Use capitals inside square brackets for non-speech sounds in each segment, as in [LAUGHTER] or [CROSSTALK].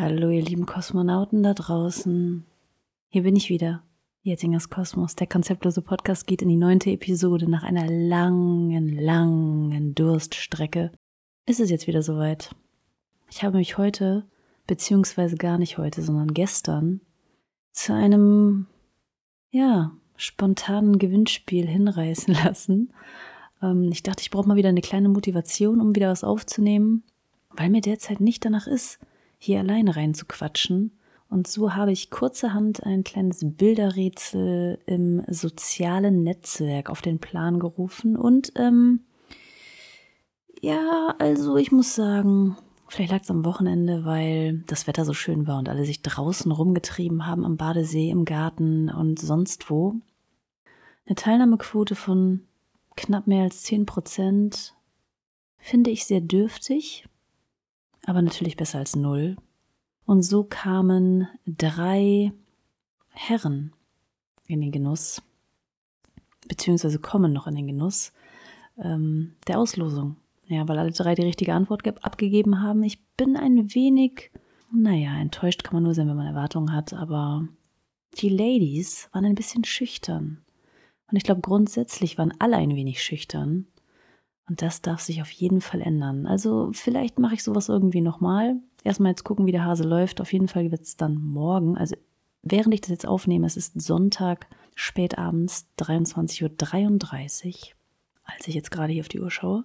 Hallo, ihr lieben Kosmonauten da draußen. Hier bin ich wieder. Jetzingers Kosmos. Der konzeptlose Podcast geht in die neunte Episode. Nach einer langen, langen Durststrecke ist es jetzt wieder soweit. Ich habe mich heute, beziehungsweise gar nicht heute, sondern gestern, zu einem, ja, spontanen Gewinnspiel hinreißen [LAUGHS] lassen. Ähm, ich dachte, ich brauche mal wieder eine kleine Motivation, um wieder was aufzunehmen, weil mir derzeit nicht danach ist hier alleine reinzuquatschen. Und so habe ich kurzerhand ein kleines Bilderrätsel im sozialen Netzwerk auf den Plan gerufen. Und ähm, ja, also ich muss sagen, vielleicht lag es am Wochenende, weil das Wetter so schön war und alle sich draußen rumgetrieben haben am Badesee, im Garten und sonst wo. Eine Teilnahmequote von knapp mehr als 10 Prozent finde ich sehr dürftig aber natürlich besser als null. Und so kamen drei Herren in den Genuss, beziehungsweise kommen noch in den Genuss ähm, der Auslosung. Ja, weil alle drei die richtige Antwort abgegeben haben. Ich bin ein wenig, naja, enttäuscht kann man nur sein, wenn man Erwartungen hat, aber die Ladies waren ein bisschen schüchtern. Und ich glaube, grundsätzlich waren alle ein wenig schüchtern. Und das darf sich auf jeden Fall ändern. Also vielleicht mache ich sowas irgendwie nochmal. Erstmal jetzt gucken, wie der Hase läuft. Auf jeden Fall wird es dann morgen, also während ich das jetzt aufnehme, es ist Sonntag, spätabends, 23.33 Uhr, als ich jetzt gerade hier auf die Uhr schaue.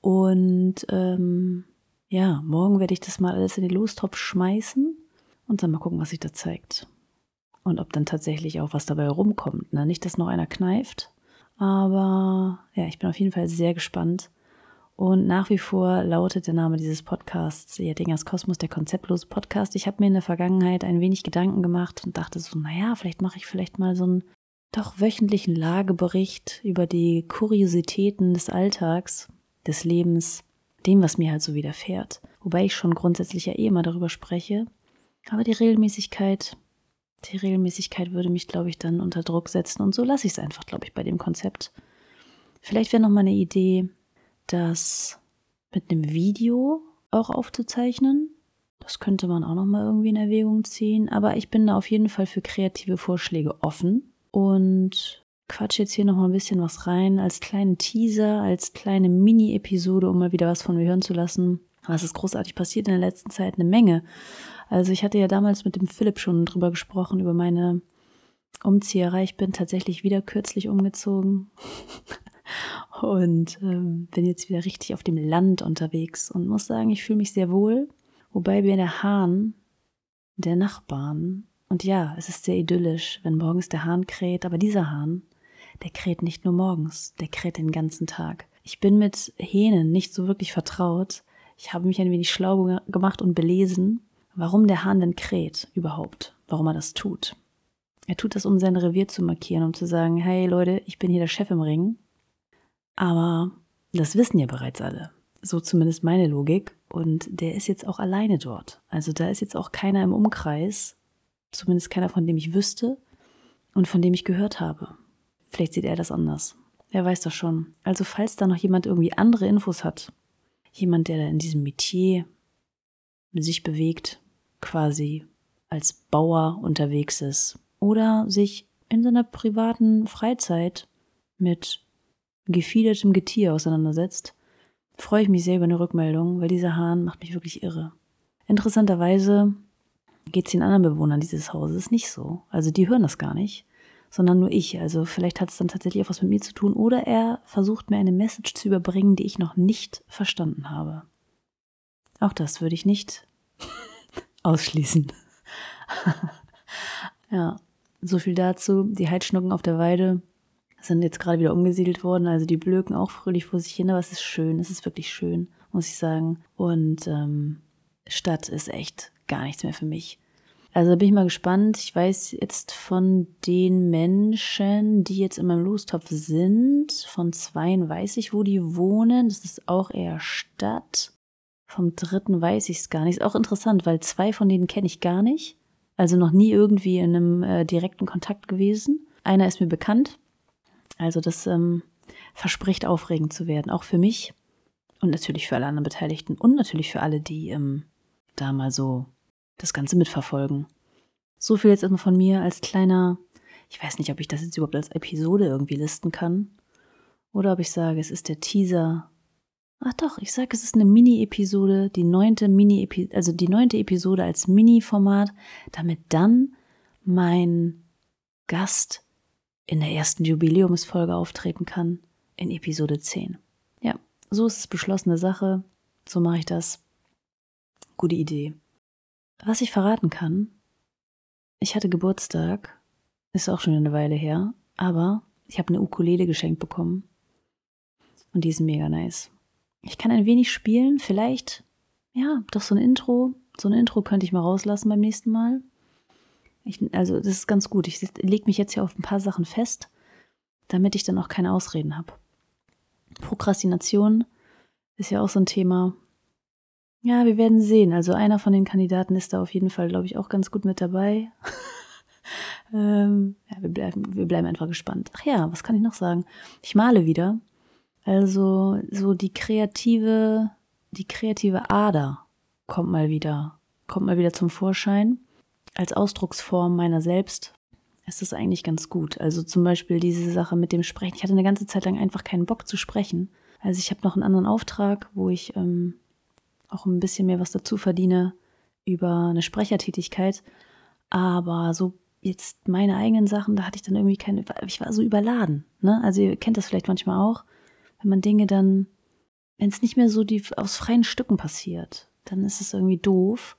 Und ähm, ja, morgen werde ich das mal alles in den Lostopf schmeißen und dann mal gucken, was sich da zeigt. Und ob dann tatsächlich auch was dabei rumkommt. Ne? Nicht, dass noch einer kneift, aber ja, ich bin auf jeden Fall sehr gespannt. Und nach wie vor lautet der Name dieses Podcasts Jettingers Kosmos, der konzeptlose Podcast. Ich habe mir in der Vergangenheit ein wenig Gedanken gemacht und dachte so, naja, vielleicht mache ich vielleicht mal so einen doch wöchentlichen Lagebericht über die Kuriositäten des Alltags, des Lebens, dem, was mir halt so widerfährt. Wobei ich schon grundsätzlich ja eh immer darüber spreche. Aber die Regelmäßigkeit die Regelmäßigkeit würde mich, glaube ich, dann unter Druck setzen. Und so lasse ich es einfach, glaube ich, bei dem Konzept. Vielleicht wäre noch mal eine Idee, das mit einem Video auch aufzuzeichnen. Das könnte man auch noch mal irgendwie in Erwägung ziehen. Aber ich bin da auf jeden Fall für kreative Vorschläge offen. Und quatsch jetzt hier noch mal ein bisschen was rein als kleinen Teaser, als kleine Mini-Episode, um mal wieder was von mir hören zu lassen. Was ist großartig passiert in der letzten Zeit? Eine Menge. Also ich hatte ja damals mit dem Philipp schon drüber gesprochen, über meine Umzieherei. Ich bin tatsächlich wieder kürzlich umgezogen [LAUGHS] und ähm, bin jetzt wieder richtig auf dem Land unterwegs und muss sagen, ich fühle mich sehr wohl. Wobei mir der Hahn der Nachbarn, und ja, es ist sehr idyllisch, wenn morgens der Hahn kräht, aber dieser Hahn, der kräht nicht nur morgens, der kräht den ganzen Tag. Ich bin mit Hähnen nicht so wirklich vertraut. Ich habe mich ein wenig schlau gemacht und belesen warum der Hahn denn kräht überhaupt, warum er das tut. Er tut das, um sein Revier zu markieren, um zu sagen, hey Leute, ich bin hier der Chef im Ring. Aber das wissen ja bereits alle. So zumindest meine Logik. Und der ist jetzt auch alleine dort. Also da ist jetzt auch keiner im Umkreis, zumindest keiner, von dem ich wüsste und von dem ich gehört habe. Vielleicht sieht er das anders. Er weiß das schon. Also falls da noch jemand irgendwie andere Infos hat, jemand, der da in diesem Metier sich bewegt, quasi als Bauer unterwegs ist oder sich in seiner privaten Freizeit mit gefiedertem Getier auseinandersetzt, freue ich mich sehr über eine Rückmeldung, weil dieser Hahn macht mich wirklich irre. Interessanterweise geht es den anderen Bewohnern dieses Hauses nicht so. Also die hören das gar nicht, sondern nur ich. Also vielleicht hat es dann tatsächlich auch was mit mir zu tun oder er versucht mir eine Message zu überbringen, die ich noch nicht verstanden habe. Auch das würde ich nicht ausschließen. [LAUGHS] ja, so viel dazu. Die Heidschnucken auf der Weide sind jetzt gerade wieder umgesiedelt worden. Also die blöken auch fröhlich vor sich hin, aber es ist schön. Es ist wirklich schön, muss ich sagen. Und ähm, Stadt ist echt gar nichts mehr für mich. Also bin ich mal gespannt. Ich weiß jetzt von den Menschen, die jetzt in meinem Lostopf sind, von zweien weiß ich, wo die wohnen. Das ist auch eher Stadt. Vom dritten weiß ich es gar nicht. Ist auch interessant, weil zwei von denen kenne ich gar nicht. Also noch nie irgendwie in einem äh, direkten Kontakt gewesen. Einer ist mir bekannt. Also das ähm, verspricht aufregend zu werden, auch für mich und natürlich für alle anderen Beteiligten und natürlich für alle, die ähm, da mal so das Ganze mitverfolgen. So viel jetzt immer von mir als kleiner, ich weiß nicht, ob ich das jetzt überhaupt als Episode irgendwie listen kann. Oder ob ich sage, es ist der Teaser. Ach doch, ich sage, es ist eine Mini-Episode, die neunte Mini, also die neunte Episode als Mini-Format, damit dann mein Gast in der ersten Jubiläumsfolge auftreten kann, in Episode 10. Ja, so ist es beschlossene Sache. So mache ich das. Gute Idee. Was ich verraten kann, ich hatte Geburtstag, ist auch schon eine Weile her, aber ich habe eine Ukulele geschenkt bekommen. Und die ist mega nice. Ich kann ein wenig spielen, vielleicht, ja, doch so ein Intro. So ein Intro könnte ich mal rauslassen beim nächsten Mal. Ich, also, das ist ganz gut. Ich lege mich jetzt hier auf ein paar Sachen fest, damit ich dann auch keine Ausreden habe. Prokrastination ist ja auch so ein Thema. Ja, wir werden sehen. Also einer von den Kandidaten ist da auf jeden Fall, glaube ich, auch ganz gut mit dabei. [LAUGHS] ähm, ja, wir bleiben, wir bleiben einfach gespannt. Ach ja, was kann ich noch sagen? Ich male wieder. Also so die kreative, die kreative Ader kommt mal wieder, kommt mal wieder zum Vorschein. Als Ausdrucksform meiner selbst ist das eigentlich ganz gut. Also zum Beispiel diese Sache mit dem Sprechen. Ich hatte eine ganze Zeit lang einfach keinen Bock zu sprechen. Also ich habe noch einen anderen Auftrag, wo ich ähm, auch ein bisschen mehr was dazu verdiene über eine Sprechertätigkeit. Aber so jetzt meine eigenen Sachen, da hatte ich dann irgendwie keine, ich war so überladen. Ne? Also ihr kennt das vielleicht manchmal auch, wenn man Dinge dann, wenn es nicht mehr so die, aus freien Stücken passiert, dann ist es irgendwie doof.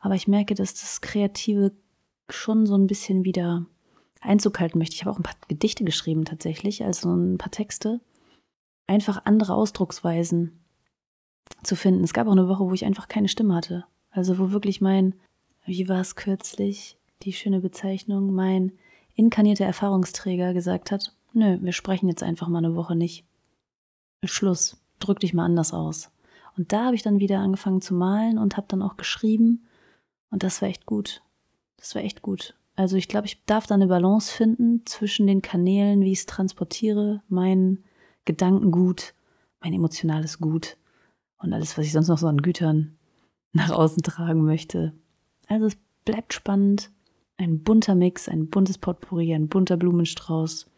Aber ich merke, dass das Kreative schon so ein bisschen wieder Einzug halten möchte. Ich habe auch ein paar Gedichte geschrieben tatsächlich, also ein paar Texte. Einfach andere Ausdrucksweisen zu finden. Es gab auch eine Woche, wo ich einfach keine Stimme hatte. Also wo wirklich mein, wie war es kürzlich, die schöne Bezeichnung, mein inkarnierter Erfahrungsträger gesagt hat, nö, wir sprechen jetzt einfach mal eine Woche nicht. Schluss, drück dich mal anders aus. Und da habe ich dann wieder angefangen zu malen und habe dann auch geschrieben und das war echt gut. Das war echt gut. Also ich glaube, ich darf da eine Balance finden zwischen den Kanälen, wie ich es transportiere, mein Gedankengut, mein emotionales Gut und alles, was ich sonst noch so an Gütern nach außen tragen möchte. Also es bleibt spannend. Ein bunter Mix, ein buntes Potpourri, ein bunter Blumenstrauß.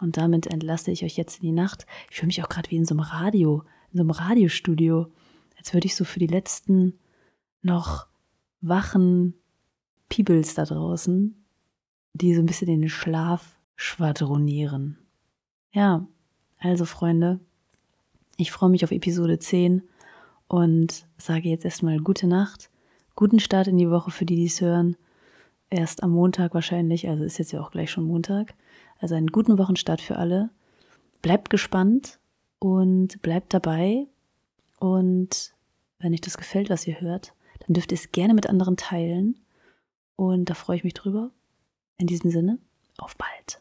Und damit entlasse ich euch jetzt in die Nacht. Ich fühle mich auch gerade wie in so einem Radio, in so einem Radiostudio. Als würde ich so für die letzten noch wachen Peoples da draußen, die so ein bisschen in den Schlaf schwadronieren. Ja, also Freunde, ich freue mich auf Episode 10 und sage jetzt erstmal gute Nacht, guten Start in die Woche für die, die es hören. Erst am Montag wahrscheinlich, also ist jetzt ja auch gleich schon Montag. Also einen guten Wochenstart für alle. Bleibt gespannt und bleibt dabei. Und wenn euch das gefällt, was ihr hört, dann dürft ihr es gerne mit anderen teilen. Und da freue ich mich drüber. In diesem Sinne, auf bald.